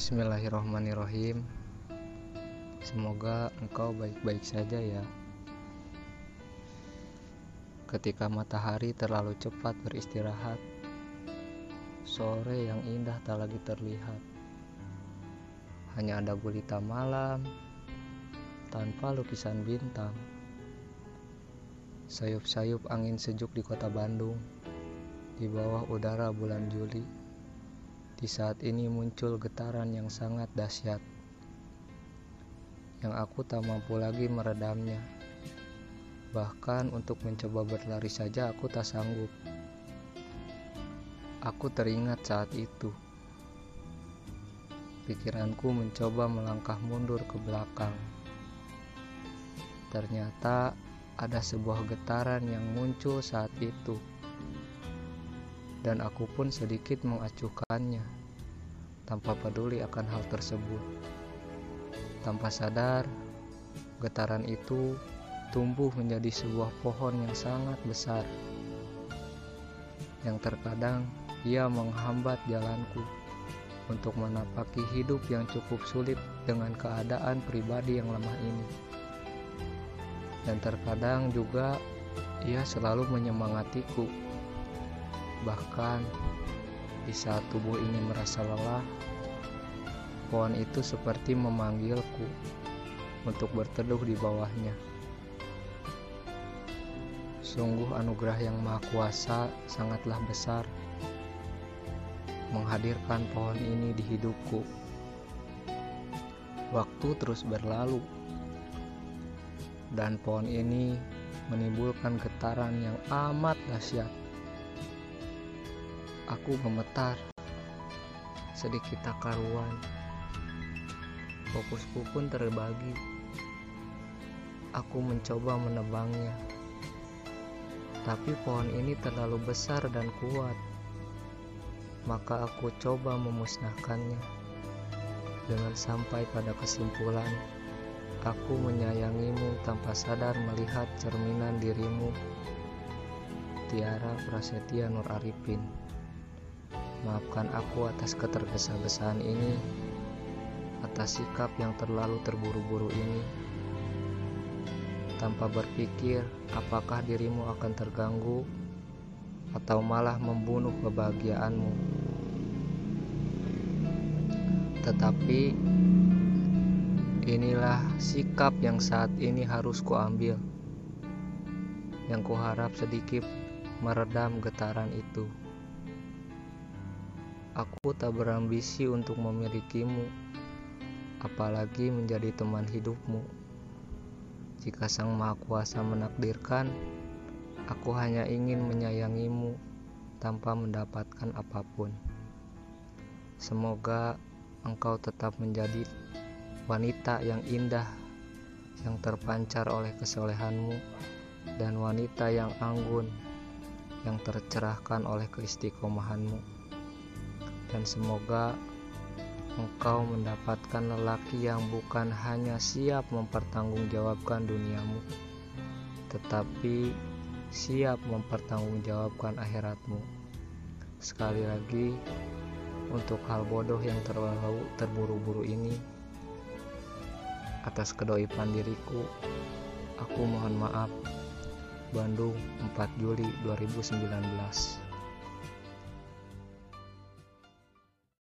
Bismillahirrahmanirrahim. Semoga engkau baik-baik saja ya. Ketika matahari terlalu cepat beristirahat, sore yang indah tak lagi terlihat. Hanya ada gulita malam tanpa lukisan bintang. Sayup-sayup angin sejuk di kota Bandung di bawah udara bulan Juli. Di saat ini muncul getaran yang sangat dahsyat, yang aku tak mampu lagi meredamnya. Bahkan untuk mencoba berlari saja aku tak sanggup. Aku teringat saat itu. Pikiranku mencoba melangkah mundur ke belakang. Ternyata ada sebuah getaran yang muncul saat itu dan aku pun sedikit mengacuhkannya tanpa peduli akan hal tersebut. Tanpa sadar, getaran itu tumbuh menjadi sebuah pohon yang sangat besar. Yang terkadang ia menghambat jalanku untuk menapaki hidup yang cukup sulit dengan keadaan pribadi yang lemah ini. Dan terkadang juga ia selalu menyemangatiku Bahkan di saat tubuh ini merasa lelah, pohon itu seperti memanggilku untuk berteduh di bawahnya. Sungguh anugerah yang maha kuasa sangatlah besar menghadirkan pohon ini di hidupku. Waktu terus berlalu dan pohon ini menimbulkan getaran yang amat dahsyat Aku gemetar, sedikit tak karuan. Fokusku pun terbagi. Aku mencoba menebangnya, tapi pohon ini terlalu besar dan kuat. Maka aku coba memusnahkannya. Dengan sampai pada kesimpulan, aku menyayangimu tanpa sadar melihat cerminan dirimu. Tiara Prasetya Nur Arifin Maafkan aku atas ketergesa-gesaan ini, atas sikap yang terlalu terburu-buru ini. Tanpa berpikir apakah dirimu akan terganggu atau malah membunuh kebahagiaanmu. Tetapi inilah sikap yang saat ini harus kuambil. Yang kuharap sedikit meredam getaran itu. Aku tak berambisi untuk memilikimu, apalagi menjadi teman hidupmu. Jika Sang Maha Kuasa menakdirkan, aku hanya ingin menyayangimu tanpa mendapatkan apa pun. Semoga engkau tetap menjadi wanita yang indah, yang terpancar oleh kesolehanmu, dan wanita yang anggun, yang tercerahkan oleh keistiqomahanmu dan semoga engkau mendapatkan lelaki yang bukan hanya siap mempertanggungjawabkan duniamu, tetapi siap mempertanggungjawabkan akhiratmu. Sekali lagi, untuk hal bodoh yang terlalu terburu-buru ini, atas kedoipan diriku, aku mohon maaf. Bandung, 4 Juli 2019